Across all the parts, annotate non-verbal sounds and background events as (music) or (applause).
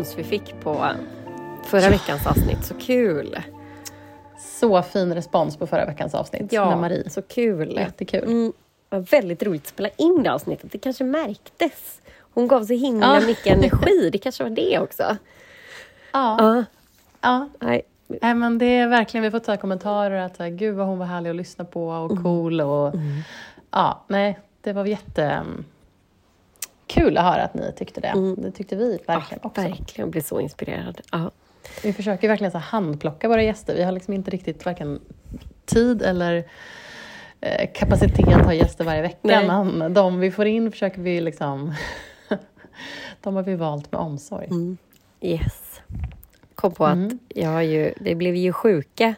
respons vi fick på förra veckans avsnitt. Så kul! Så fin respons på förra veckans avsnitt Ja, med Marie. så kul. Jättekul. Mm, var väldigt roligt att spela in det avsnittet. Det kanske märktes. Hon gav så himla Ja. mycket energi. Det kanske var det också. Ja. Ja, ja. nej. Nej, men det är verkligen, vi får ta kommentarer att så här, gud vad hon var härlig att lyssna på och Mm. cool och ja, nej, det var jätte mm, kul att höra att ni tyckte det. Det tyckte vi verkligen också. Verkligen, jag blev så inspirerad. Ja. Vi försöker verkligen så handplocka våra gäster. Vi har liksom inte riktigt varken tid eller eh, kapacitet att ha gäster varje vecka. Nej. Men de vi får in försöker vi liksom... (laughs) de har vi valt med omsorg. Mm. Yes. Kom på Mm. att jag har ju, det blev ju sjuka.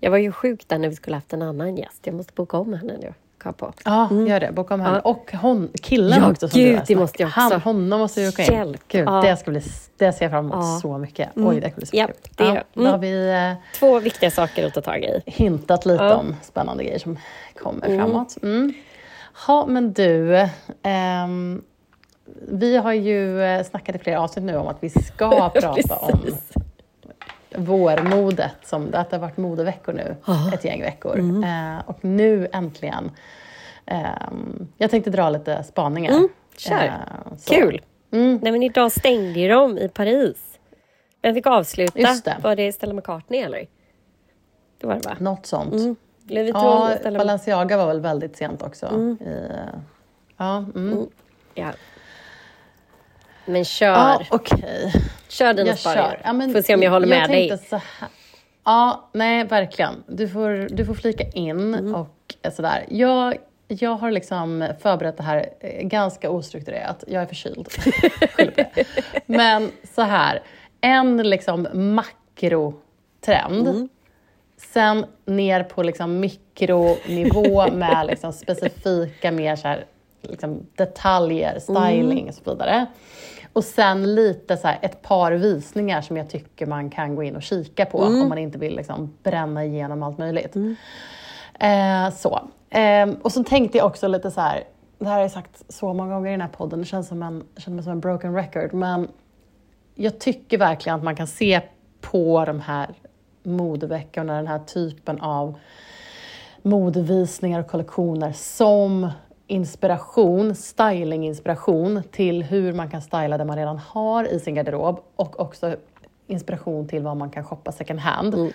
Jag var ju sjuk där när vi skulle haft en annan gäst. Jag måste boka om henne nu. Jag på. Ja, gör det. Boka om henne. Ja. Och hon, killen Ja, också. som gud, det måste jag också. Han, honom måste vi åka in. Hjälp. Gud, Ja. det, ska bli, det ser jag fram emot Ja. så mycket. Mm. Oj, det ska bli så Ja, kul. det- ja, då mm. har vi eh, Två viktiga saker att ta tag i. hintat lite Ja. om spännande grejer som kommer framåt. Mm. Ha, men du, ehm, vi har ju eh, snackat i flera avsnitt nu om att vi ska (laughs) prata om. Vårmodet, som att det har varit modeveckor nu, ett gäng veckor. Mm. Eh, och nu äntligen. ehm, jag tänkte dra lite spaningar. Mm, kör. Eh. Kul! Mm. Nej, men idag stängde ju de i Paris. Vem fick avsluta? Just det. Var det Stella McCartney eller? Det var det va? Något sånt. Mm. Ja, Stella Balenciaga var väl väldigt sent också. I, eh, ja, mm. Ja. Men kör, ja okej. Kör dina Jag spaningar. kör. Ja, men Får se om jag håller med dig. Ja, nej verkligen. Du får, du får flika in Mm. och sådär. Jag, jag har liksom förberett det här eh, ganska ostrukturerat. Jag är förkyld. (laughs) Men så här, en liksom makrotrend. Mm. Sen ner på liksom mikronivå (laughs) med liksom specifika mer så här, liksom detaljer, styling och så vidare. Och sen lite så här, ett par visningar som jag tycker man kan gå in och kika på om man inte vill liksom bränna igenom allt möjligt. Eh, så. Eh, och så tänkte jag också lite så här, det här har jag sagt så många gånger i den här podden, det känns som en, känner mig som en broken record, men jag tycker verkligen att man kan se på de här modeveckorna, den här typen av modevisningar och kollektioner som inspiration, stylinginspiration till hur man kan styla det man redan har i sin garderob och också inspiration till vad man kan shoppa second hand. Mm.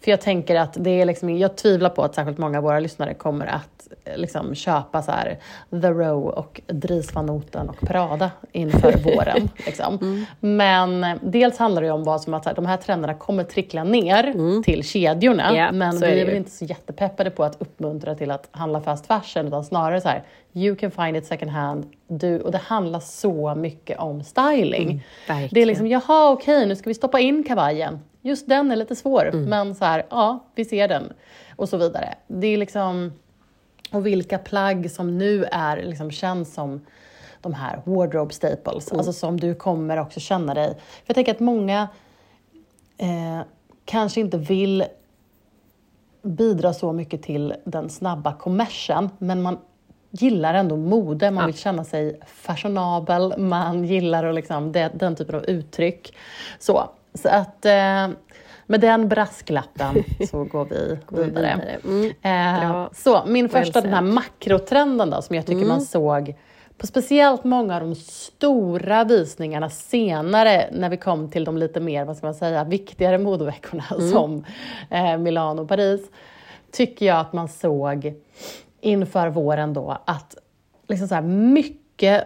För jag tänker att det är liksom, jag tvivlar på att särskilt många av våra lyssnare kommer att eh, liksom köpa så här The Row och Dries van Noten och Prada inför (laughs) våren. Liksom. Men eh, dels handlar det om vad som att här, de här trenderna kommer trickla ner till kedjorna. Ja, men vi är är väl inte så jättepeppade på att uppmuntra till att handla fast fashion utan snarare så här, you can find it second hand. Du, och det handlar så mycket om styling. verkligen. det är liksom, jaha okej nu ska vi stoppa in kavajen. Just den är lite svår, Mm. men så här, ja vi ser den. Och så vidare. Det är liksom, och vilka plagg som nu är, liksom, känns som de här wardrobe staples, Mm. alltså som du kommer också känna dig. För jag tänker att många eh, kanske inte vill bidra så mycket till den snabba kommersen, men man gillar ändå mode, man vill känna sig fashionabel, man gillar och liksom det, den typen av uttryck. Så, så att eh, med den brasklappen så går vi (laughs) vidare. vidare. Mm. Eh, så min Well första, den här makrotrenden då, som jag tycker man såg på speciellt många av de stora visningarna senare när vi kom till de lite mer, vad ska man säga, viktigare modeveckorna (laughs) som eh, Milano och Paris, tycker jag att man såg inför våren då att liksom så här mycket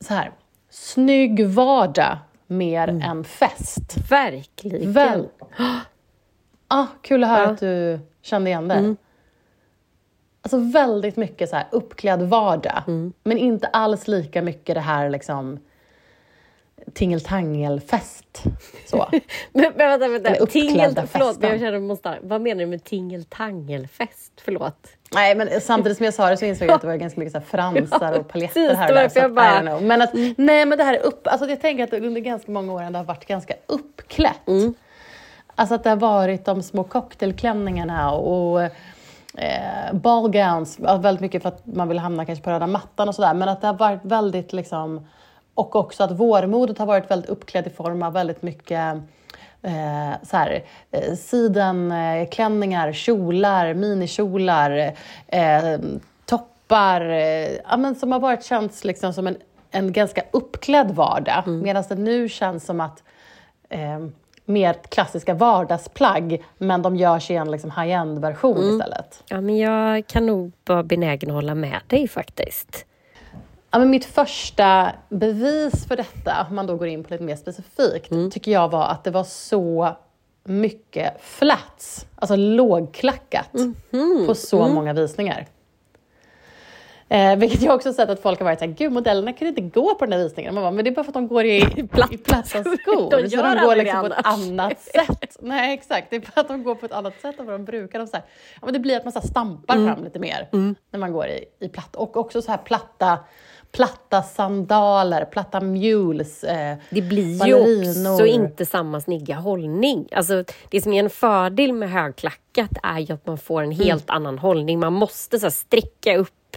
så här, snygg vardag mer än fest. Verkligen. Väl, (gasps) ah, kul att höra Ja. att du kände igen det. Alltså väldigt mycket så här uppklädd vardag, men inte alls lika mycket det här liksom tingeltangelfest. Så. (laughs) Men, men vänta, vänta. Eller Tingel, uppklädda förlåt, jag känner måste, vad menar du med tingeltangelfest? Förlåt. Nej, men samtidigt som jag sa det så insåg jag att det var ganska mycket så fransar och paljetter här och det där. Så att, bara-. Men, att, nej, men det här är upp... Alltså jag tänker att under ganska många år det har varit ganska uppklätt. Alltså att det har varit de små cocktailklänningarna och eh, ballgowns, väldigt mycket för att man vill hamna kanske på röda mattan och sådär. Men att det har varit väldigt liksom... Och också att vårmodet har varit väldigt uppklädd i form av väldigt mycket eh, så här, eh, sidenklänningar, kjolar, minikjolar, eh, toppar. Eh, ja, men som har varit känts liksom som en, en ganska uppklädd vardag. Medan det nu känns som att eh, mer klassiska vardagsplagg, men de görs i en liksom high-end-version istället. Ja, men jag kan nog vara benägen att hålla med dig faktiskt. Ja, men mitt första bevis för detta, om man då går in på lite mer specifikt, tycker jag var att det var så mycket flats, alltså lågklackat, på så många visningar. Eh, vilket jag också sett att folk har varit såhär, gud modellerna kan inte gå på den här visningen. Man bara, men det är bara för att de går i, (laughs) i platta (laughs) skor. De så de går liksom på ett annat (laughs) sätt. Nej exakt, det är för att de går på ett annat sätt än vad de brukar. De så här, ja, men det blir att man så stampar fram lite mer när man går i, i platt. Och också så här platta, platta sandaler, platta mules. Eh, Det blir ju ballerinor. också inte samma snygga hållning. Alltså, det som är en fördel med högklackat är ju att man får en helt annan hållning. Man måste så här, sträcka upp,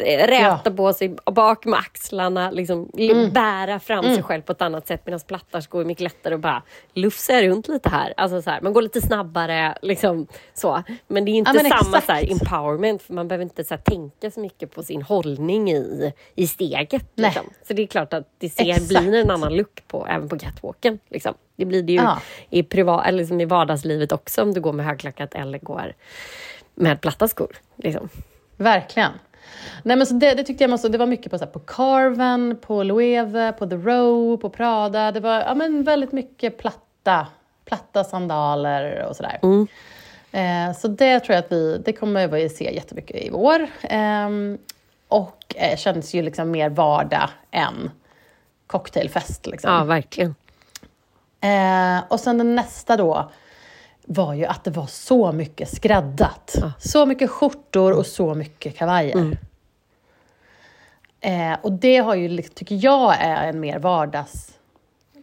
räta Ja. på sig bak med axlarna, liksom, l- bära fram sig själv på ett annat sätt medan plattar går är mycket lättare att bara lufsa runt lite här. Alltså, så här man går lite snabbare, liksom, så. men det är inte Ja, samma så här, empowerment, för man behöver inte så här, tänka så mycket på sin hållning i, i steget. Liksom. Så det är klart att det ser, Exakt. blir en annan look på, även på catwalken. Liksom. Det blir det ju Ja. i, privat, eller liksom i vardagslivet också om du går med högklackat eller går med platta skor. Liksom. Verkligen. Nej, men så det, det tyckte jag måste, det var mycket på, så här, på Carven, på Loewe, på The Row, på Prada. Det var ja, men väldigt mycket platta, platta sandaler och sådär. Eh, så det tror jag att vi, det kommer vi se jättemycket i vår. Ehm, och eh, känns ju liksom mer vardag än cocktailfest. Liksom. Ja, verkligen. Eh, och sen den nästa då var ju att det var så mycket skräddat. Så mycket skjortor och så mycket kavajer. Eh, och det har ju, tycker jag är en mer vardags...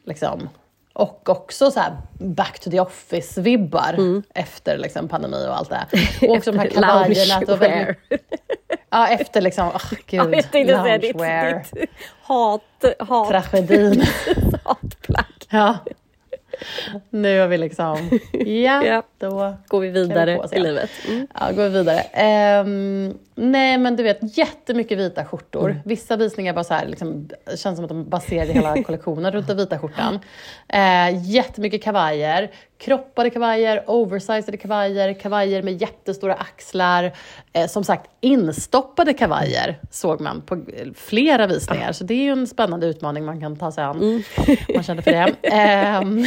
Liksom, och också så här back to the office-vibbar efter liksom, pandemi och allt det här. (laughs) Och också de här kavajerna. Loungewear. (laughs) Ja, efter liksom, oh, gud, Ja, jag tänkte säga ditt, loungewear, ditt hat, hat, tragedin. (laughs) hatplagg. Ja. Nu har vi liksom, ja, Ja. då Går vi vidare oss, i livet. Mm. Ja, går vi vidare. Ehm, nej, men du vet, jättemycket vita skjortor. Vissa visningar bara så här, liksom, känns som att de baserade hela (laughs) kollektionen runt den vita skjortan. Uh, jättemycket kavajer. Kroppade kavajer, oversized kavajer, kavajer med jättestora axlar. Eh, som sagt, instoppade kavajer såg man på eh, flera visningar. Så det är ju en spännande utmaning man kan ta sig an. om (laughs) Man känner för det. Ehm,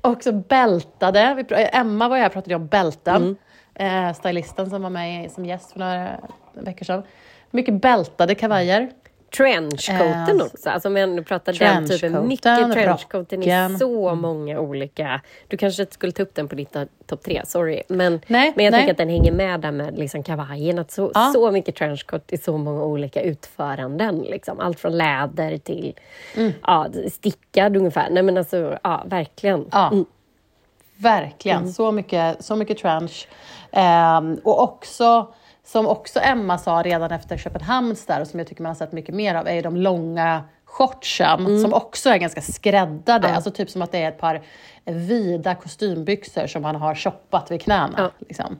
också bältade. Vi, Emma var här och pratade om bälten. Eh, stylisten som var med som gäst för några veckor sedan. Mycket bältade kavajer. Trenchcoaten Eh, också, alltså om vi ändå pratar den typen. Mycket trenchcoaten i så många olika... Du kanske inte skulle ta upp den på ditt topp tre, sorry. Men, Nej, men jag nej. tänker att den hänger med där med liksom kavajen. Att så, Ja. så mycket trenchcoat i så många olika utföranden. Liksom. Allt från läder till Mm. ja, stickad ungefär. Nej men alltså, ja verkligen. Ja, verkligen. Så, mycket, så mycket trench. Ehm, och också, som också Emma sa redan efter Köpenhamns där, och som jag tycker man har sett mycket mer av, är de långa shortsen som också är ganska skräddade. Alltså typ som att det är ett par vida kostymbyxor som man har shoppat vid knäna. Ja. Liksom.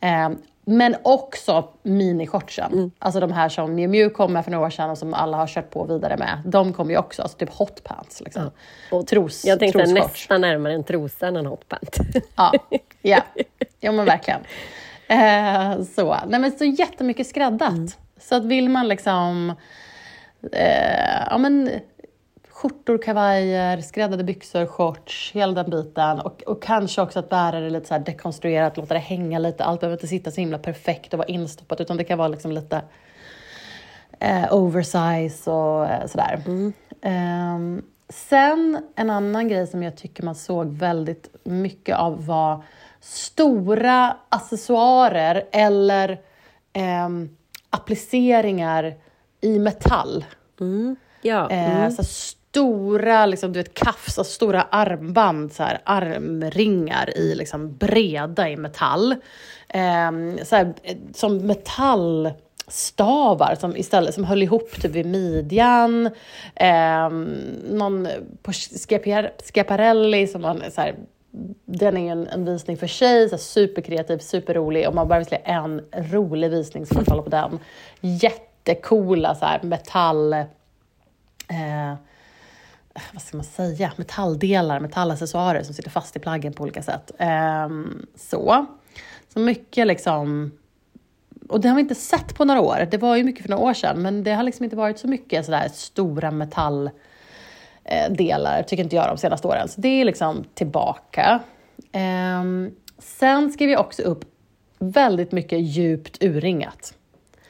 Ehm, men också minishortsen. Alltså de här som Miu Miu kom med för några år sedan och som alla har kört på vidare med. De kommer ju också, alltså typ hotpants. Liksom. Och Tros, Jag tänkte nästan närmare en trosa än en hotpant. Ja, (laughs) ja. ja men verkligen. Eh, så. Nej, men så jättemycket skräddat. Så att vill man liksom... Eh, ja, men, skjortor, kavajer, skräddade byxor, shorts, hela den biten. Och, och kanske också att bära det lite så dekonstruerat, låta det hänga lite. Allt behöver inte sitta så himla perfekt och vara instoppat, utan det kan vara liksom lite eh, oversize och eh, sådär. Ehm, sen en annan grej som jag tycker man såg väldigt mycket av var stora accessoarer eller ehm, appliceringar i metall. Ja. Eh, Mm. så stora, liksom, du vet, kafs, alltså stora armband, så här, armringar i liksom, breda i metall. Eh, så här, eh, som metallstavar som istället som höll ihop typ vid midjan. Eh, någon på Schiaparelli som man så här, den är en, en visning för sig, så superkreativ, superrolig. Om man bara vill se en rolig visning så kan man kolla på den. Jättecoola så här, metall eh, vad ska man säga, metalldelar, metallaccessoarer som sitter fast i plaggen på olika sätt. Eh, så. så mycket liksom, och det har vi inte sett på några år. Det var ju mycket för några år sedan, men det har liksom inte varit så mycket sådär stora metall metalldelar, tycker inte jag, de senaste åren. Så det är liksom tillbaka. Ehm, sen skrev jag också upp väldigt mycket djupt urringat.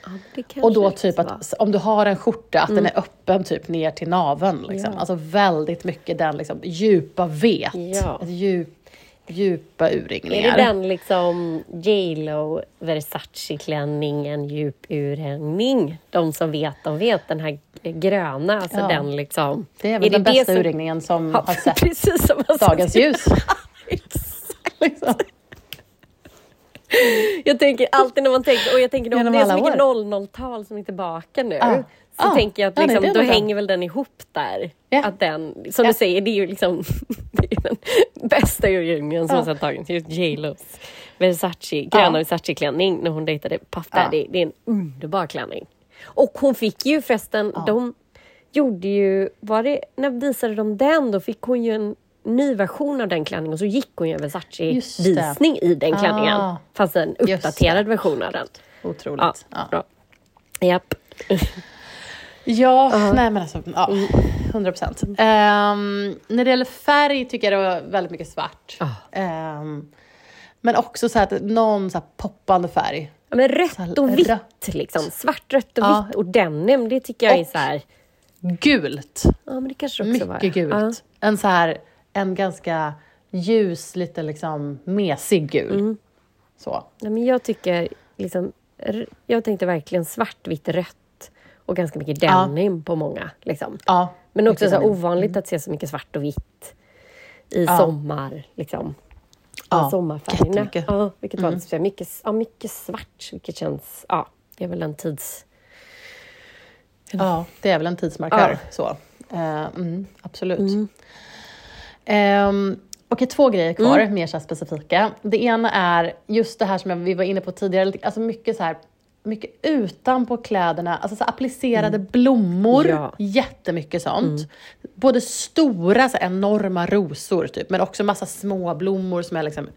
Ja, Och då typ att om du har en skjorta, att den är öppen typ ner till naveln. Liksom. Ja. Alltså väldigt mycket den liksom, djupa vet. Ja. Ett djup, djupa Är urringningar. det den liksom J Lo Versace-klänningen, djup urringning? De som vet, de vet. Den här gröna, alltså Ja. den liksom. Det är väl den det bästa som- urringningen som Ja, har (laughs) sett precis som dagens sett- ljus. (laughs) liksom. (laughs) Jag tänker alltid när man tänker, och jag tänker Genom det är så mycket år. 00-tal som är tillbaka nu. Ja. Så Ja. tänker jag att Ja, liksom, det då nog. hänger väl den ihop där. Ja. Att den, som Ja. du säger, det är ju liksom (laughs) det är ju den bästa urringningen som Ja. har dagens ljus. J Los Versace, gröna Ja. Versace-klänning när hon dejtade Puff Ja. Daddy. Det är en underbar klänning. Och hon fick ju förresten, de gjorde ju, var det, när visade de den? Då fick hon ju en ny version av den klänningen och så gick hon ju en Just. Versace-visning i den klänningen. Ah. Fast en uppdaterad version av den. Otroligt. Ja, Ja, bra. Japp. Ja nej men alltså, ja, Mm. 100 procent. Ehm, när det gäller färg tycker jag det var väldigt mycket svart. Ah. Ehm, men också så att någon så poppande färg. Ja, men rött och vitt rött. liksom. Svart, rött och Ja. vitt och denim, det tycker jag är Och- så här. Gult. Ja, men det kanske också var. Mycket gult. Ja. En så här, en ganska ljus, lite liksom mesig gul. Mm. Så. Nej, men jag tycker liksom, jag tänkte verkligen svart, vitt, rött och ganska mycket Ja. denim på många. Liksom. Ja, Men också så denim. ovanligt att se så mycket svart och vitt i Ja. sommar. Liksom. Ja, Ja, sommarfärgerna. Mm. Ja, vilket var lite, mycket, ja, mycket svart, vilket känns... Ja, det är väl en tids... Ja, det är väl en tidsmarkör. Ja. Så. Eh, mm, absolut. Ehm, Okej, två grejer kvar, mer så specifika. Det ena är just det här som jag- vi var inne på tidigare, alltså mycket så här mycket utanpå kläderna, alltså så applicerade blommor, Ja. jättemycket sånt. Både stora, så enorma rosor typ, men också massa små blommor som är liksom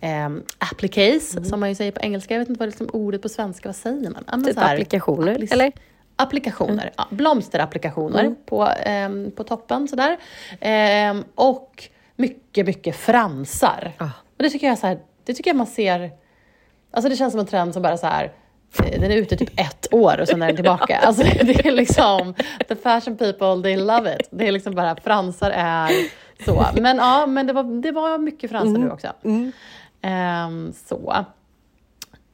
ehm, appliques, som man ju säger på engelska. Jag vet inte vad liksom ordet på svenska, vad säger man? Ja, Typ här- applikationer, applic- eller? Applikationer, ja, blomsterapplikationer Mm. på, ehm, på toppen sådär. Ehm, och mycket, mycket fransar. Ah. Och det tycker jag så här, det tycker jag man ser, alltså det känns som en trend som bara så här eh, den är ute typ ett år och sen är den tillbaka. Alltså (laughs) det är liksom, the fashion people, they love it. Det är liksom bara, fransar är så. Men ja, men det var, det var mycket fransar nu också. Ehm, så.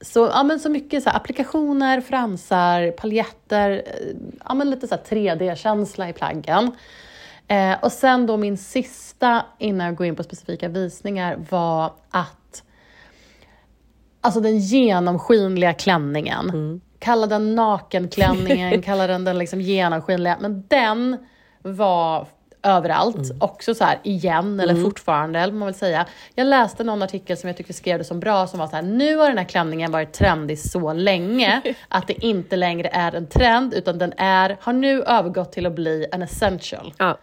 Så, ja, men så mycket så här, applikationer, fransar, paljetter, eh, ja, men lite så här 3D-känsla i plaggen. Eh, och sen då min sista, innan jag går in på specifika visningar, var att Alltså den genomskinliga klänningen. Kalla den nakenklänningen, (laughs) kalla den den liksom genomskinliga. Men den var överallt. Också så här igen, eller fortfarande, eller man vill säga. Jag läste någon artikel som jag tyckte skrev det som bra, som var så här, nu har den här klänningen varit trendig så länge (laughs) att det inte längre är en trend, utan den är, har nu övergått till att bli en essential. Ja.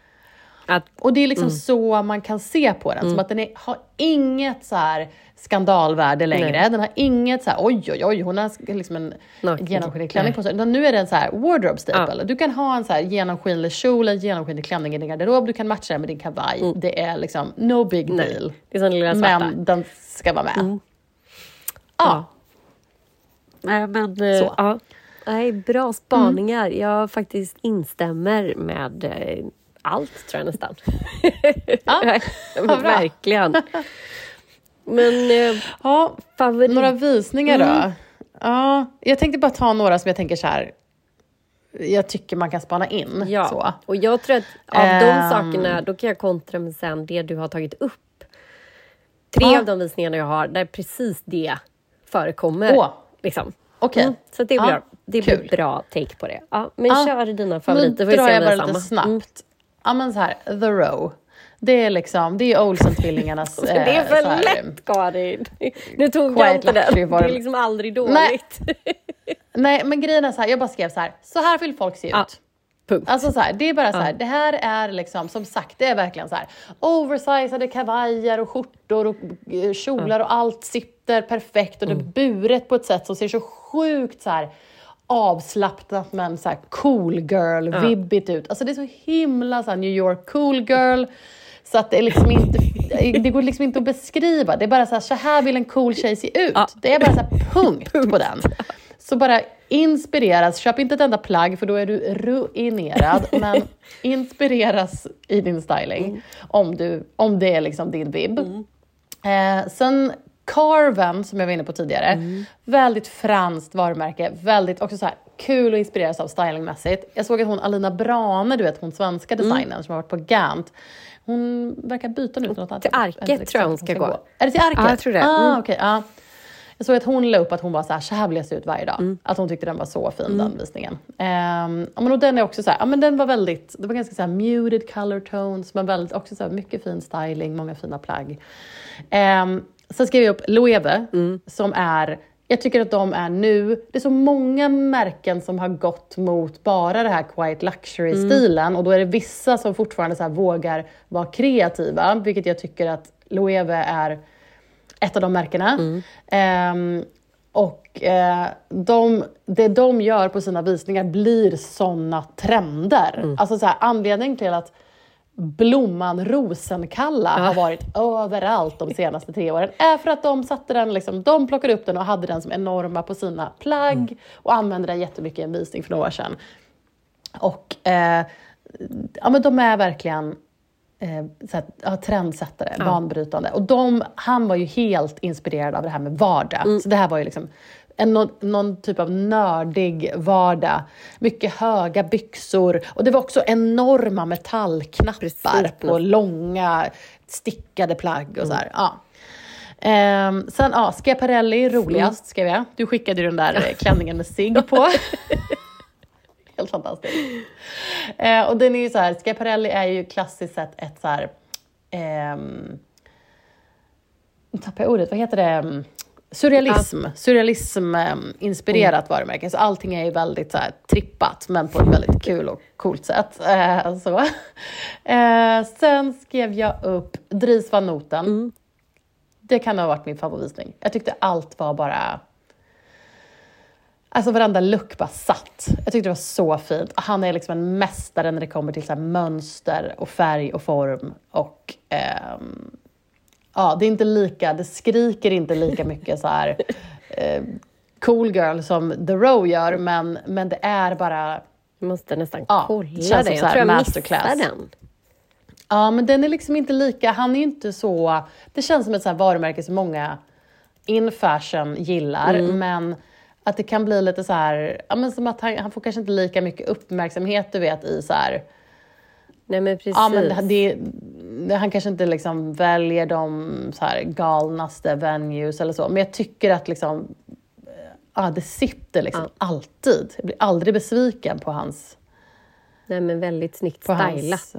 Att, Och det är liksom så man kan se på den, som att den är, har inget så här skandalvärde längre. Nej. Den har inget så här, oj oj oj, hon har liksom en Naken. genomskinlig klänning på sig. Utan nu är det en så här wardrobe staple. Ja. Du kan ha en så här genomskinlig kjol, en genomskinlig klänning i din garderob, du kan matcha den med din kavaj. Det är liksom no big nej, deal. det är som den lilla svarta. Men den ska vara med. Mm. Ja. Nej, men... eh, Så. Ja. Nej, bra spaningar. Jag faktiskt instämmer med eh, allt tror jag nästan. (laughs) Ja, (laughs) bra. Verkligen. Men eh, Ja, favorit... några visningar då? Ja, jag tänkte bara ta några som jag tänker så här. Jag tycker man kan spana in. Ja, Så. och jag tror att av de Ehm. sakerna, då kan jag kontra med sen det du har tagit upp. Tre Ja. av de visningarna jag har, där precis det förekommer. Åh, Liksom. okej. Mm, så det blir, Ja, det blir kul. bra take på det. Ja, men Ja. kör dina favoriter, får vi se jag om det bara lite samma. Mm. snabbt. Ja, men så här, The Row. Det är liksom, det är Olsen-tvillingarnas... (laughs) Det är eh, för här, lätt Karin! Nu tog jag inte den. Var Det är liksom aldrig dåligt. (laughs) Nej, men grejen är så här, jag bara skrev så här, så här vill folk se ut. Ja. Punkt. Alltså så här, det är bara så här, det här är liksom, som sagt, det är verkligen så här, oversizade kavajer och skjortor och eh, kjolar och allt sitter perfekt och det är Mm. buret på ett sätt som ser så sjukt så här avslappnat men så här cool girl, vibbigt ut. Alltså det är så himla så här New York cool girl. Så att det är liksom inte, (laughs) det går liksom inte att beskriva. Det är bara så här, så här vill en cool tjej se ut. Ja. Det är bara så här (laughs) punkt på den. Så bara inspireras, köp inte ett enda plagg för då är du ruinerad. (laughs) men inspireras i din styling om, du, om det är liksom din vibb. Eh, sen Carven, som jag var inne på tidigare, väldigt franskt varumärke, väldigt också så här kul och inspireras av stylingmässigt. Jag såg att hon Alina Brane, du vet hon svenska designern som har varit på Gant, hon verkar byta nu till något annat. Till Arket tror jag hon exakt ska vart gå. Är det till Arket? Ja, jag tror det. Ah, Mm. okej, ja. Jag såg att hon la upp att hon var så här, så här vill jag se ut varje dag. Mm. Att hon tyckte den var så fin, den visningen. Um, men och den är också så här, ja, men den var väldigt, det var ganska så här muted color tones, men väldigt, också så här, mycket fin styling, många fina plagg. Um, sen skrev jag upp Loewe, Mm. som är, jag tycker att de är nu, det är så många märken som har gått mot bara det här quiet luxury-stilen Mm. och då är det vissa som fortfarande så vågar vara kreativa, vilket jag tycker att Loewe är ett av de märkena. Ehm, och eh, de, det de gör på sina visningar blir såna trender. Alltså så här, anledningen till att blomman rosenkalla har varit överallt de senaste tre åren är för att de satte den, liksom, de plockade upp den och hade den som enorma på sina plagg och använde den jättemycket i en visning för några år sedan. Och eh, ja, men de är verkligen eh, så här, ja, trendsättare, banbrytande. Och de, han var ju helt inspirerad av det här med vardag. Så det här var ju liksom en, någon, någon typ av nördig vardag. Mycket höga byxor. Och det var också enorma metallknappar Precis. på långa stickade plagg och så här. Ja. Ehm, sen ja, Schiaparelli, roligast skrev jag. Du skickade ju den där eh, klänningen med cigg på. (laughs) Helt fantastiskt. Eh, och den är ju så här, Schiaparelli är ju klassiskt sett ett så här... ehm, nu tappar jag ordet, vad heter det? Mm, Surrealism. Surrealism ehm, inspirerat varumärke. Så allting är ju väldigt så här, trippat, men på ett väldigt kul och coolt sätt. Eh, så. Eh, sen skrev jag upp Dries van Noten. Det kan ha varit min favoritvisning. Jag tyckte allt var bara... Alltså varenda look bara satt. Jag tyckte det var så fint. Han är liksom en mästare när det kommer till så mönster och färg och form. Och ehm, ja, det är inte lika, det skriker inte lika mycket så här (laughs) eh, cool girl som The Row gör, men, men det är bara Jag måste nästan Ja, kolla det Jag tror jag masterclass. missade den. Ja, men den är liksom inte lika, han är inte så, det känns som ett så här varumärke som många in fashion gillar, Mm. men att det kan bli lite så här, ja men som att han, han får kanske inte lika mycket uppmärksamhet du vet i så här, Nej men precis. ja men det, det, han kanske inte liksom väljer de så här galnaste venues eller så, men jag tycker att liksom, ja det sitter liksom alltid. Jag blir aldrig besviken på hans, Nej men väldigt snyggt stylat.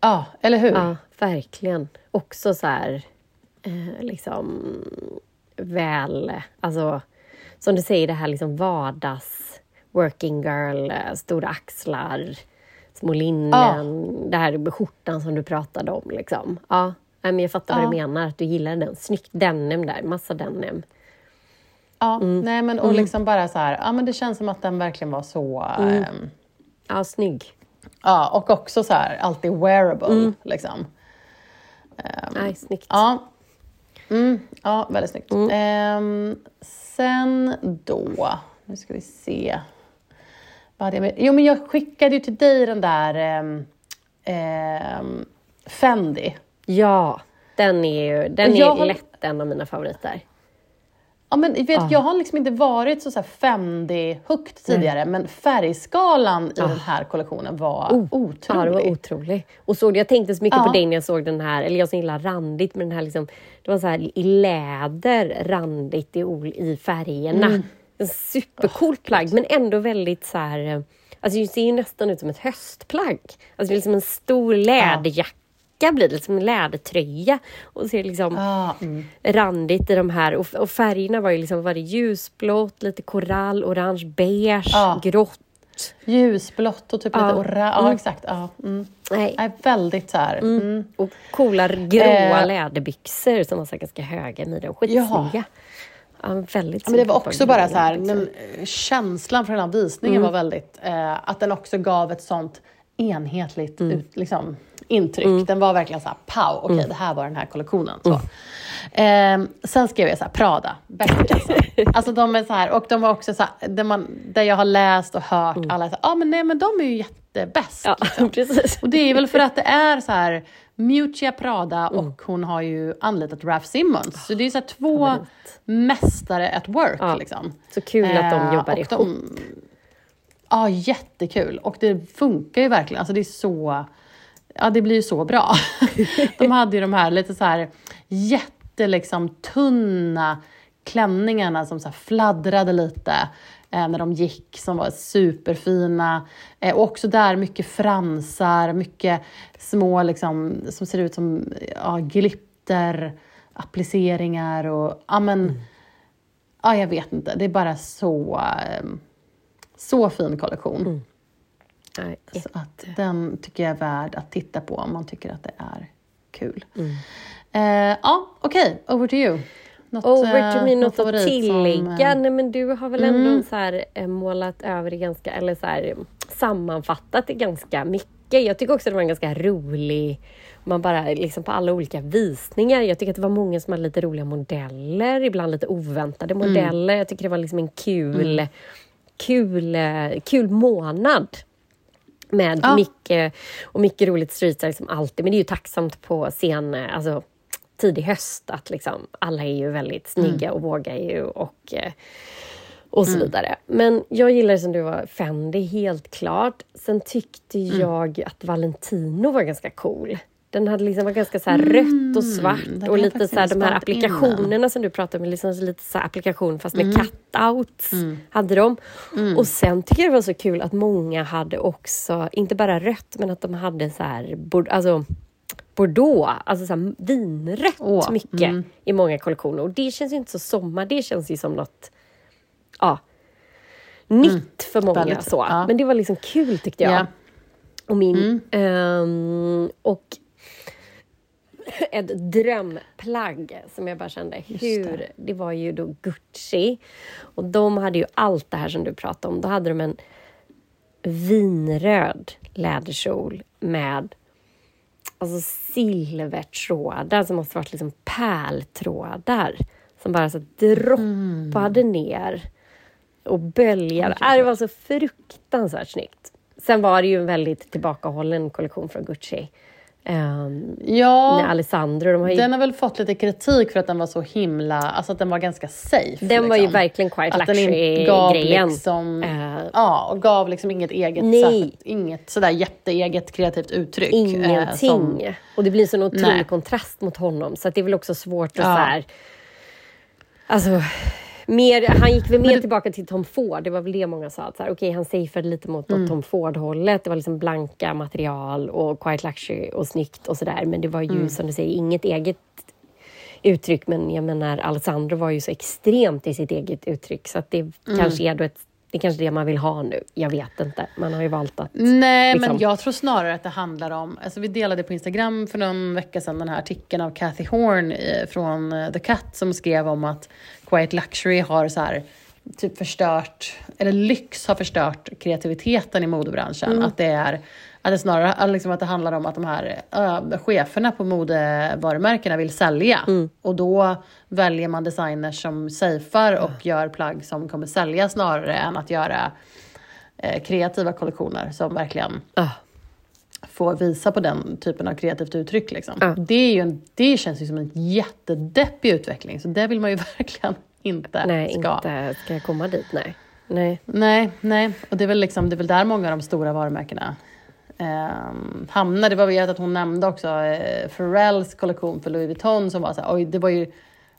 ja eller hur? Ja, verkligen. Också så här, eh, liksom väl, alltså som du säger det här liksom vardags working girl, eh, stora axlar, små linnen, det här skjortan som du pratade om. Liksom. Ja, men jag fattar vad Ja. du menar, att du gillar den. Snyggt denim där, massa denim. Ja, Mm. nej men och liksom bara så här, ja men det känns som att den verkligen var så, Mm. ehm, Ja, snygg. ja och också så här alltid wearable Mm. liksom. Nej, snyggt. Ja, mm, ja väldigt snyggt. Mm. Ehm, sen då, nu ska vi se. Vad hade jag? Jo men jag skickade ju till dig den där ehm, ehm, Fendi. Ja, den är ju den jag är har- lätt en av mina favoriter. Ja, men vet, Ah. Jag har liksom inte varit så, så Fendi-hooked tidigare, men färgskalan i den här kollektionen var Ah. Oh, otrolig. Ja, det var otrolig. Och så, jag tänkte så mycket på dig när jag såg den här, eller jag som gillar randigt, men den här liksom, det var så här i läder, randigt i, i färgerna. Mm. En supercoolt plagg, men ändå väldigt så här, eh, alltså det ser ju nästan ut som ett höstplagg. Alltså det är liksom en stor läderjacka blir det, liksom en lädertröja. Och det liksom Ja, mm. randigt i de här, och, och färgerna var ju liksom, var det ljusblått, lite korall, orange, beige, Ja. grått. Ljusblått och typ Ja. lite orange. Ja, Mm. exakt. Ja, mm. Nej, Nej, väldigt så här. Mm. Och coola gråa Eh. läderbyxor som var så ganska höga midjan. Skitsnygga. Ja, väldigt Ja, men det var också bara så här, men, eh, känslan från den här visningen Mm. var väldigt, eh, att den också gav ett sånt enhetligt Mm. ut, liksom, intryck. Den var verkligen så här, pow, okej det här var den här kollektionen. Så. Eh, sen skrev jag så här, Prada, bäst i klassen. (laughs) alltså de är så här, och de var också så här, där, man, där jag har läst och hört, alla är så här, ah, men nej men de är ju jättebäst. Ja, (laughs) precis. Och det är väl för att det är så här Mutia Prada Mm. och hon har ju anlitat Ralph Simmons. Så det är så två Favorit. mästare at work. Ja. Liksom. Så kul att de Eh, jobbar ihop. de- Ja, jättekul. Och det funkar ju verkligen. Alltså det är så... Ja, det blir ju så bra. (laughs) de hade ju de här lite så här jätte liksom tunna klänningarna som så fladdrade lite när de gick, som var superfina. Eh, och också där mycket fransar, mycket små liksom, som ser ut som ja, glitter, appliceringar och ja men, ja jag vet inte, det är bara så, eh, så fin kollektion. Nej, Så att den tycker jag är värd att titta på om man tycker att det är kul. Eh, ja, okej, over to you. Något, Over to eh, me, någon något att tillägga? som, eh, Nej, men du har väl ändå Mm. så här, eh, målat över det ganska, eller så här, sammanfattat det ganska mycket. Jag tycker också att det var en ganska rolig, man bara liksom på alla olika visningar. Jag tycker att det var många som hade lite roliga modeller, ibland lite oväntade Mm. modeller. Jag tycker det var liksom en kul, kul, eh, kul månad. Med Ja. mycket, och mycket roligt streetstyle som alltid. Men det är ju tacksamt på eh, alltså tidig höst att liksom alla är ju väldigt snygga Mm. och vågar ju och, eh, och så vidare. Men jag gillar som du var Fendi helt klart. Sen tyckte Mm. jag att Valentino var ganska cool. Den hade liksom var ganska så här rött och svart Mm, och lite så här, de här applikationerna som du pratade om, liksom lite så här applikation fast Mm. med cutouts hade de. Och sen tycker jag det var så kul att många hade också, inte bara rött, men att de hade så här, alltså Bordeaux, alltså så här vinrött Åh, mycket mm. i många kollektioner. Och det känns ju inte så sommar, det känns ju som något ja, nytt för många. Mm. Väldigt, så. ja. Men det var liksom kul tyckte jag. Ja. Och min... Mm. ehm, och (laughs) ett drömplagg som jag bara kände, hur... det. Det. var ju då Gucci. Och de hade ju allt det här som du pratade om. Då hade de en vinröd läderkjol med alltså silvertrådar som måste varit liksom pärltrådar som bara så droppade ner och böljade. Äh, det var så fruktansvärt snyggt. Sen var det ju en väldigt tillbakahållen kollektion från Gucci. Um, Ja, Alessandro. De har ju, den har väl fått lite kritik för att den var så himla, alltså att den var ganska safe. den var ju liksom. verkligen gav luxury-grejen. liksom, Eh, ja, och gav liksom inget eget, Nej. särskilt, inget sådär jätteeget kreativt uttryck. eh, Ingenting. som- Och det blir så en otrolig kontrast mot honom. Så det är väl också svårt att Ja. så här, Alltså, mer, han gick väl mer det- tillbaka till Tom Ford. Det var väl det många sa. Att så här, okej, han safeade lite mot Mm. Tom Ford-hållet. Det var liksom blanka material och quite luxury och snyggt och sådär. Men det var ju Mm. som du säger inget eget uttryck. Men jag menar, Alessandro var ju så extremt i sitt eget uttryck. Så att det Mm. kanske är då ett det är kanske det man vill ha nu. Jag vet inte. Man har ju valt att... Nej, liksom. men jag tror snarare att det handlar om... Alltså vi delade på Instagram för någon vecka sedan den här artikeln av Cathy Horn eh, från eh, The Cut som skrev om att Quiet Luxury har så här, typ förstört, eller lyx har förstört kreativiteten i modebranschen. Att det är att det snarare liksom att det handlar om att de här äh, cheferna på modevarumärkena vill sälja. Och då väljer man designers som safear och gör plagg som kommer sälja snarare än att göra eh, kreativa kollektioner som verkligen Ah. Få visa på den typen av kreativt uttryck. Liksom. Ja. Det, är ju en, det känns ju som en jättedeppig utveckling, så det vill man ju (laughs) verkligen inte Nej, ska. inte ska jag komma dit. Nej. Nej. Nej, nej. Och det är väl, liksom, det är väl där många av de stora varumärkena um, hamnar. Det var vet att hon nämnde också eh, Pharrells kollektion för Louis Vuitton som var så här, oj, det var ju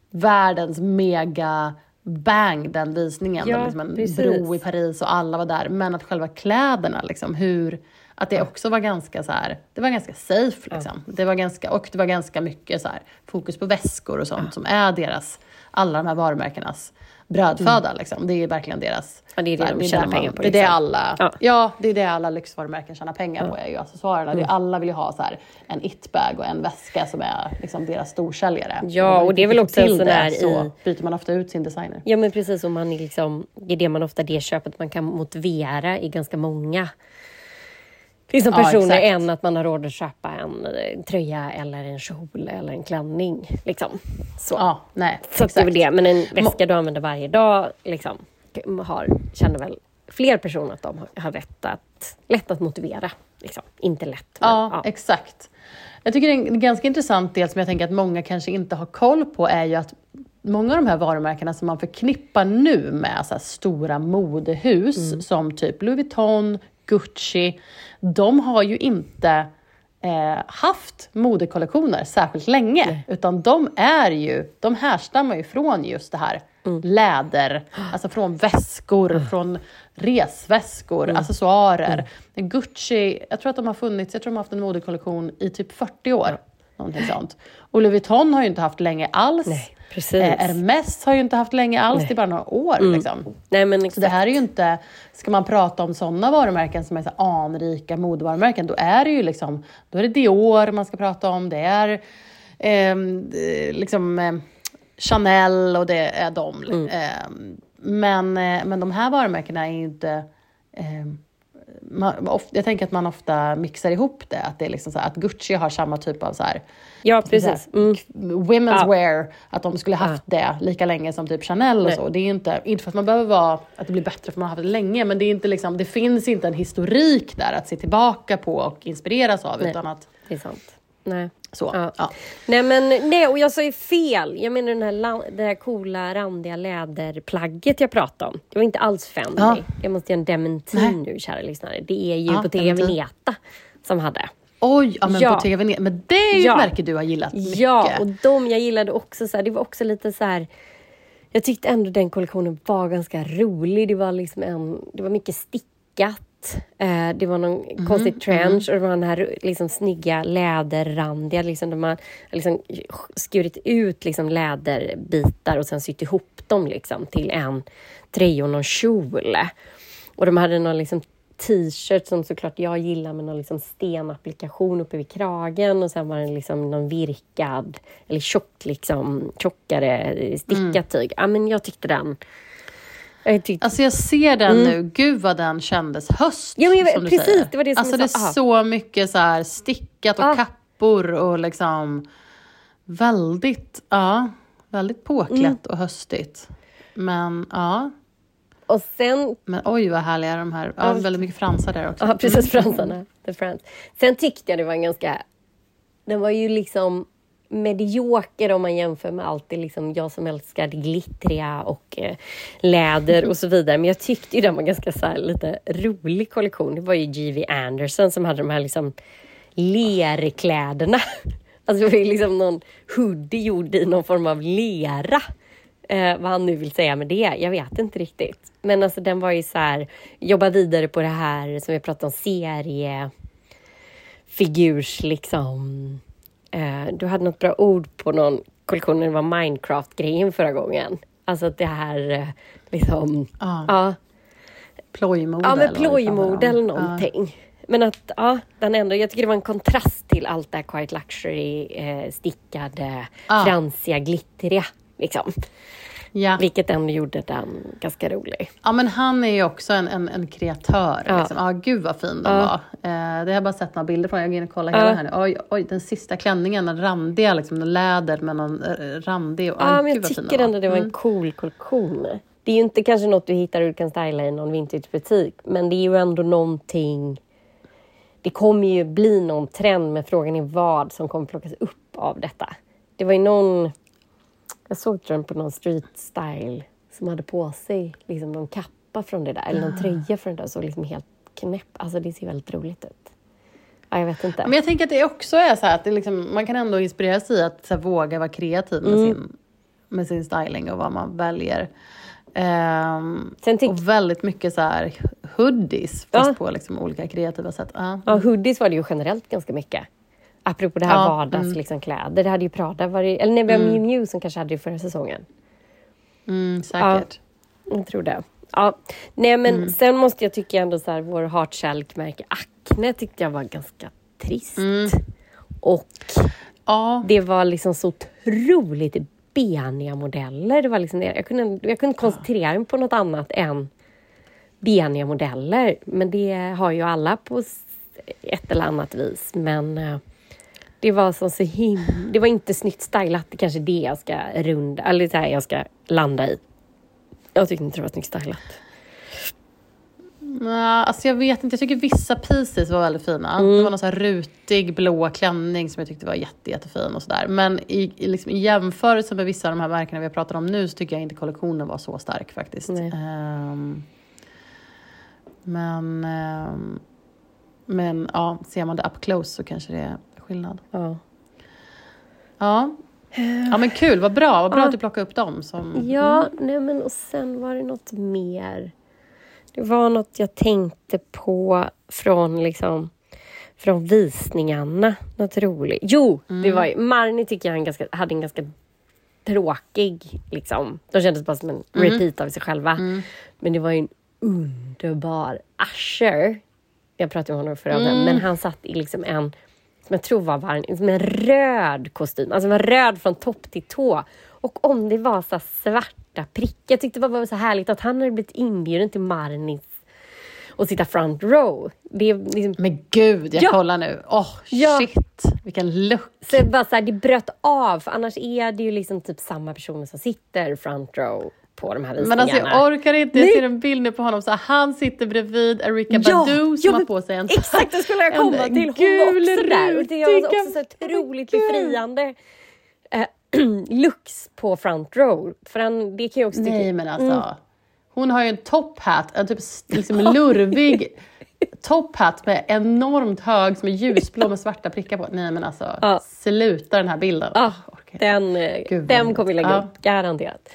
världens mega bang den visningen. Ja, Det var liksom en precis. bro i Paris och alla var där. Men att själva kläderna, liksom, hur, att det också var ganska så här, det var ganska safe liksom. Det var ganska, och det var ganska mycket så här, fokus på väskor och sånt som är deras, alla de här varumärkenas brödföda liksom. Det är verkligen deras Ja, det är det här, de tjänar där pengar på, Det är det liksom. alla, Ja. ja. det är det alla lyxvarumärken tjänar pengar på, är ju accessoarerna. Mm. Alla vill ju ha så här, en it-bag och en väska som är liksom deras storsäljare. Ja, man och det är väl också en sån det här så byter man ofta ut sin designer. Ja men precis, och man är liksom, det är det man ofta, det köpet man kan motivera i ganska många liksom Ja, personer exakt. än att man har råd att köpa en eh, tröja eller en kjol eller en klänning. Liksom. Så, Ja, nej, så att det är väl det. Men en väska du använder varje dag liksom, har, känner väl fler personer att de har, rätt att, lätt att motivera. Liksom. Inte lätt, men Ja, ja. exakt. Jag tycker en ganska intressant del som jag tänker att många kanske inte har koll på är ju att många av de här varumärkena som man förknippar nu med så stora modehus Mm. som typ Louis Vuitton, Gucci, de har ju inte eh, haft modekollektioner särskilt länge. Utan de är ju, de härstammar ju från just det här Mm. läder, alltså från väskor, från resväskor, Mm. accessoarer. Gucci, jag tror att de har funnits, jag tror de har haft en modekollektion i typ 40 år. Någonting sånt. Och Louis Vuitton har ju inte haft länge alls. Nej, precis. Eh, Hermes har ju inte haft länge alls, det är bara några år. Liksom. Nej, men Så exakt. det här är ju inte, ska man prata om sådana varumärken som är så anrika modevarumärken, då är det ju liksom, då är det Dior man ska prata om, det är ehm, eh, liksom eh, Chanel och det är de. Ehm, men, eh, men de här varumärkena är ju inte ehm, man, jag tänker att man ofta mixar ihop det, att det är liksom så här, att Gucci har samma typ av så här, Ja, precis. Mm. women's Ja. wear, att de skulle haft det lika länge som typ Chanel och så. Det är inte, inte för att man behöver vara, att det blir bättre för att man har haft det länge, men det, är inte liksom, det finns inte en historik där att se tillbaka på och inspireras av, Nej. utan att Det är sant. Nej. Så. Ja. Ja. Nej, men nej, och jag sa ju fel. Jag menar den här, det här coola randiga läderplagget jag pratade om. Det var inte alls Fendi. Ja. Jag måste göra en dementi nu, kära lyssnare. Det är ju Ja, Bottega. Veneta som hade. Oj, ja, men Ja. Bottega Veneta, men det är ju Ja. ett märke du har gillat mycket. Ja, och de jag gillade också. Så här, det var också lite så här... Jag tyckte ändå den kollektionen var ganska rolig. Det var liksom en, det var mycket stickat. Eh, det var någon Mhm, konstig trench och det var den här liksom, snygga läderrandiga. Liksom, de har liksom, skurit ut liksom, läderbitar och sen sytt ihop dem liksom, till en tröja och någon kjol. Och de hade någon liksom, t-shirt som såklart jag gillar med någon liksom stenapplikation uppe vid kragen och sen var det liksom någon virkad eller tjock, liksom, tjockare stickat tyg. Ja, men jag tyckte den... Jag Alltså jag ser den nu, gud vad den kändes höst. Mm. Ja, men du precis, säger. det var det som Alltså det är så mycket så här stickat och Ah. kappor och liksom väldigt, ja, väldigt påklätt Mm. och höstigt. Men ja, och sen men oj vad härliga de här, ja, väldigt mycket fransar där också. Ja, precis. Fransarna. The. Sen tyckte jag det var en ganska... Den var ju liksom medioker om man jämför med allt det liksom jag som älskar det glittriga och eh, läder och så vidare. Men jag tyckte ju den var ganska så här, lite rolig kollektion. Det var ju G.V. Anderson som hade de här liksom lerkläderna. (laughs) Alltså det var ju liksom någon hoodie gjord i någon form av lera. Eh, vad han nu vill säga med det, jag vet inte riktigt. Men alltså den var ju så här, jobba vidare på det här som vi pratade om, seriefigurs liksom. Eh, du hade något bra ord på någon kollektion, det var Minecraft-grejen förra gången. Alltså att det här eh, liksom, Ja. ja, Plojmode ja men plojmode eller någonting. Men att, ja, den ändå, jag tycker det var en kontrast till allt det här Quiet Luxury, eh, stickade, Ja. fransiga, glittriga. Liksom. Ja. Vilket ändå gjorde den ganska rolig. Ja men han är ju också en, en, en kreatör. Ja. Liksom. Ja, gud vad fin den Ja. var. Eh, det har jag bara sett några bilder från. Jag går in och kollar Ja. hela här nu. Oj, oj, den sista klänningen, den randiga, liksom, den läder med någon eh, randig. Och, Ja, oj, men jag tycker ändå det var Mm. en cool kollektion. Det är ju inte kanske något du hittar och du kan styla i någon vintagebutik, men det är ju ändå någonting det kommer ju bli någon trend, men frågan är vad som kommer plockas upp av detta. Det var ju någon, jag såg tror jag, på någon street style som hade på sig liksom någon kappa från det där, eller någon tröja från det där, såg liksom helt knäpp. Alltså det ser väldigt roligt ut. Ja, jag vet inte. Men jag tänker att det också är så här att liksom, man kan ändå inspireras i att så här, våga vara kreativ med, Mm. sin, med sin styling och vad man väljer. Tyck- och väldigt mycket så här hoodies, Ja. fast på liksom olika kreativa sätt. Ja. Ja, hoodies var det ju generellt ganska mycket. Apropå det här Ja, vardags mm. liksom, kläder. Det hade ju Prada varit, eller nej, det var Miu Miu som kanske hade det förra säsongen. Mm, säkert. Jag tror det. Ja. Nej, men Mm. sen måste jag tycka ändå så här, vår hatkärleksmärke Acne tyckte jag var ganska trist. Mm. Och Ja. det var liksom så otroligt beniga modeller. Det var liksom. Jag, kunde, jag kunde koncentrera mig på något annat än beniga modeller. Men det har ju alla på ett eller annat vis. Men eh, det var så, så him Det var inte snyggt stylat. Det kanske är det jag ska runda, eller så här, jag ska landa i. Jag tyckte inte det var snyggt stylat. Ja, alltså jag vet inte, jag tycker vissa pieces var väldigt fina. Mm. Det var någon så rutig blå klänning som jag tyckte var jätte, jättefin och sådär. Men i, i, liksom, i jämförelse med vissa av de här märkena vi har pratat om nu så tycker jag inte kollektionen var så stark faktiskt. Nej. Ehm, men, ehm, men ja, ser man det up close så kanske det är skillnad. Ja. Ja, ja men kul, vad bra, vad bra Ja. att du plockade upp dem. Som, Ja, nej men och sen var det något mer. Det var något jag tänkte på från liksom från visningarna. Något roligt. Jo, det var ju, Marni tycker jag en ganska, hade en ganska tråkig, liksom. De kändes bara som en repeat av sig själva. Men det var ju en underbar Usher. Jag pratade om honom förra mm. men han satt i liksom en som jag tror var var som en röd kostym. Alltså var röd från topp till tå. Och om det var så svarta prickar. Jag tyckte det var så härligt att han hade blivit inbjuden till Marnis och sitta front row. Det är liksom Men gud, jag Ja. kollar nu. Åh, Ja. shit, vilken look. Så det, bara så här, det bröt av, för annars är det ju liksom typ samma personer som sitter front row på de här Men visningarna. alltså jag orkar inte, jag Nej. ser en bild nu på honom. Så han sitter bredvid Erika Ja, Badu som ja, har men på sig en Exakt, det skulle jag en komma till. Hon var också där. Och det var rutig också så otroligt befriande eh, (clears throat) looks på front row. För han, det kan jag också tycka... Nej men alltså. Mm. Hon har ju en top hat, en typ liksom (laughs) lurvig top hat med enormt hög som är ljusblå med svarta prickar på. Nej men alltså, Ja. sluta den här bilden. Ja, inte. den, eh, Gud, den kommer vi lägga Ja. upp, garanterat.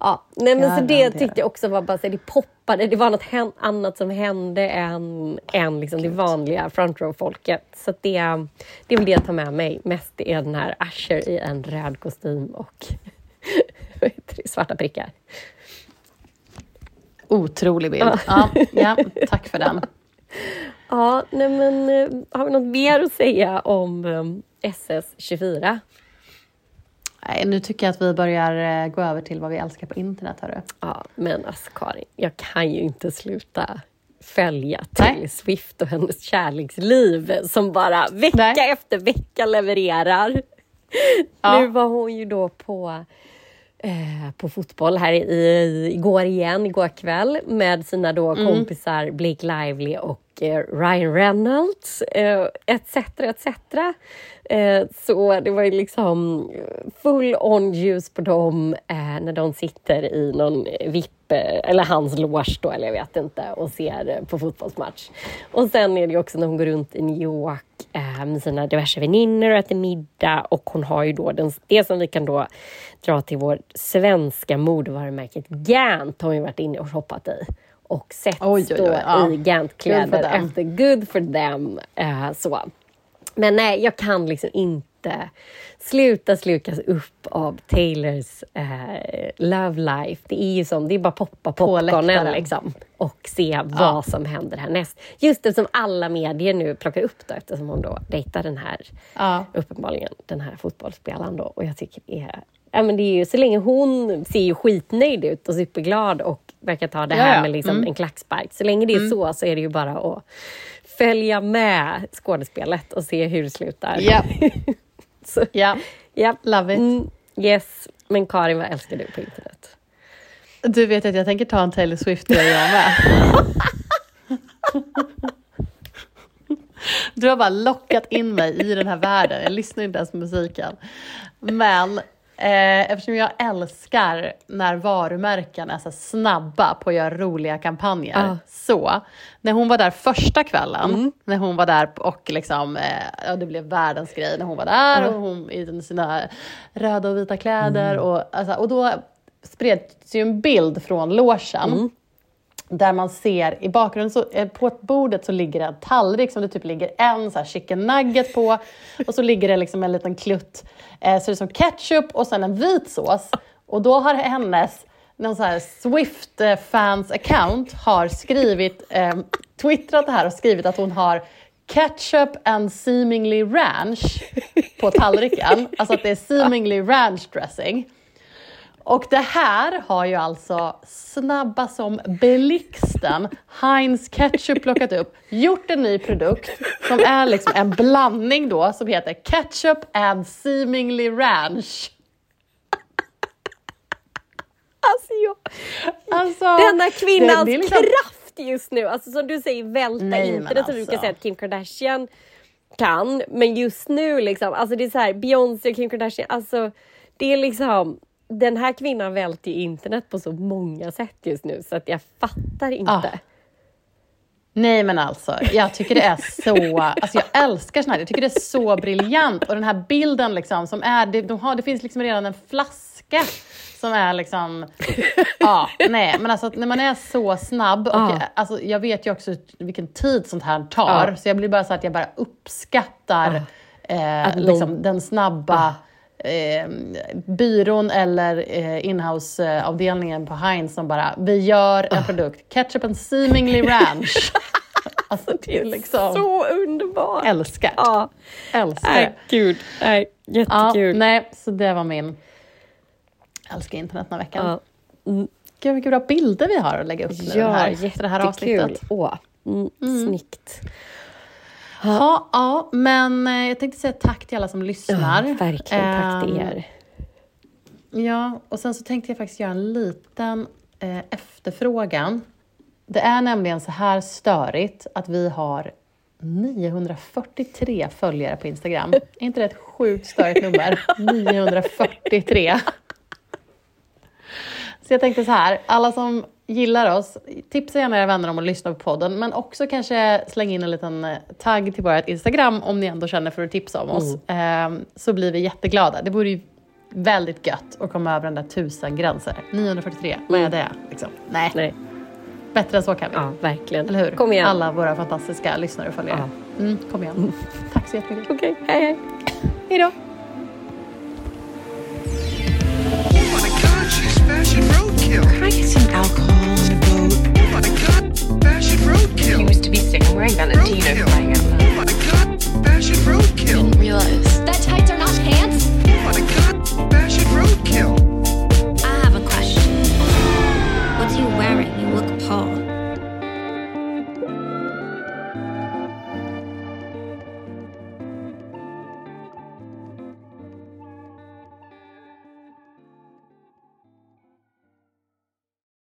Ja, nej, men så det tyckte jag också var bara så här, det poppade. Det var något annat som hände än, än liksom det vanliga front row-folket. Så det, det är väl det jag tar med mig mest. Det är den här Usher i en röd kostym och (laughs) svarta prickar. Otrolig bild. Ja, ja, tack för den. Ja, nej men eh, har vi något mer att säga om eh, SS24? Nej, nu tycker jag att vi börjar eh, gå över till vad vi älskar på internet. Hörru. Ja, men alltså Karin, jag kan ju inte sluta följa. Taylor Swift och hennes kärleksliv som bara vecka Nej. efter vecka levererar. Ja. Nu var hon ju då på, eh, på fotboll här i, igår igen, igår kväll med sina då Mm. kompisar Blake Lively och eh, Ryan Reynolds eh, etc. etc. Eh, så det var ju liksom full on ljus på dem när de sitter i någon VIP eller hans loge då, eller jag vet inte, och ser eh, på fotbollsmatch. Och sen är det också när hon går runt i New York eh, med sina diverse väninnor och äter middag och hon har ju då den, det som vi kan då dra till vårt svenska modevarumärket Gant har hon ju varit inne och shoppat i och sett Oj, oj, oj, då ja. i Gant-kläder efter Good for them. Eh, så. Men nej, jag kan liksom inte sluta slukas upp av Taylors eh, love life. Det är ju som, det är bara poppa popcornen liksom och se vad som händer härnäst. Just det som alla medier nu plockar upp då eftersom hon då dejtar den här, Ja. uppenbarligen, den här fotbollsspelaren då. Och jag tycker det är, ja men det är ju, så länge hon ser ju skitnöjd ut och superglad och verkar ta det Ja, här ja. med liksom Mm. en klackspark. Så länge det är så så är det ju bara att följa med skådespelet och se hur det slutar. Ja, (laughs) Så, (laughs) ja. ja. Love it. Mm, yes, men Karin, vad älskar du på internet? Du vet att jag tänker ta en Taylor Swift jag med. (laughs) Du har bara lockat in mig i den här världen. Jag lyssnar inte ens på musiken. Men eh, eftersom jag älskar när varumärken är så snabba på att göra roliga kampanjer. Ja. Så, när hon var där första kvällen, när hon var där och liksom, eh, ja, det blev världens grej när hon var där och hon i sina röda och vita kläder. Och, alltså, och då spreds ju en bild från logen där man ser i bakgrunden, så, eh, på bordet så ligger det en tallrik som det typ ligger en så här chicken nugget på och så ligger det liksom en liten klutt, eh, så det är som ketchup och sen en vit sås. Och då har hennes någon så här Swift eh, fans account har skrivit, eh, twittrat det här och skrivit att hon har ketchup and seemingly ranch på tallriken. Alltså att det är seemingly ranch dressing. Och det här har ju alltså snabba som blixten Heinz Ketchup plockat upp, gjort en ny produkt som är liksom en blandning då som heter Ketchup and seemingly ranch. Alltså, jag, Alltså, denna kvinnans det- det liksom- kraft just nu. Alltså som du säger, välta Nej, internet som du alltså. brukar säga att Kim Kardashian kan. Men just nu liksom, alltså det är så här, Beyoncé och Kim Kardashian, alltså det är liksom den här kvinnan välter ju internet på så många sätt just nu så att jag fattar inte. Ah. Nej men alltså, jag tycker det är så, alltså jag älskar sånt här, jag tycker det är så briljant. Och den här bilden liksom som är, det, de har, det finns liksom redan en flaska som är liksom, ja, nej men alltså när man är så snabb och Ja. jag, alltså, jag vet ju också vilken tid sånt här tar, Ja. så jag blir bara så att jag bara uppskattar eh, Att någon- liksom, den snabba eh, byrån eller eh, inhouse-avdelningen på Heinz som bara, vi gör en produkt, ketchup and seemingly (laughs) ranch. alltså det är liksom, Så underbart! älskar. Ja. Älskar Nej, gud. Nej, Ja, jättekul. nej, så det var min älskar internet den här veckan. Ja. Gud vilka bra bilder vi har att lägga upp nu Ja, här, jättekul. för det här avsnittet. Åh, mm, Snyggt. Ja, ja, men eh, jag tänkte säga tack till alla som lyssnar. Ja, verkligen, tack till Ehm, er. Ja, och sen så tänkte jag faktiskt göra en liten eh, efterfrågan. Det är nämligen så här störigt att vi har 943 följare på Instagram. (laughs) Är inte det ett sjukt störigt nummer? 943. (laughs) Så jag tänkte så här, alla som gillar oss, tipsa gärna era vänner om att lyssna på podden, men också kanske släng in en liten eh, tagg till vårt Instagram om ni ändå känner för att tipsa om oss. Ehm, så blir vi jätteglada. Det vore ju väldigt gött att komma över den där tusen gränser. 943, vad är det? Liksom? Nej, Nej, bättre än så kan vi. ja, verkligen. Eller hur? Kom igen. Alla våra fantastiska lyssnare och följare. Mm, kom igen. Tack så jättemycket. Okej, hej hej. Hej då! roadkill. Can I get some alcohol on the boat? Oh God, fashion roadkill. He to be sick. I'm wearing Valentino crying out loud. Oh God, fashion roadkill. Didn't realize that tights are not pants. Oh God, fashion roadkill. I have a question. What are you wearing? You look poor.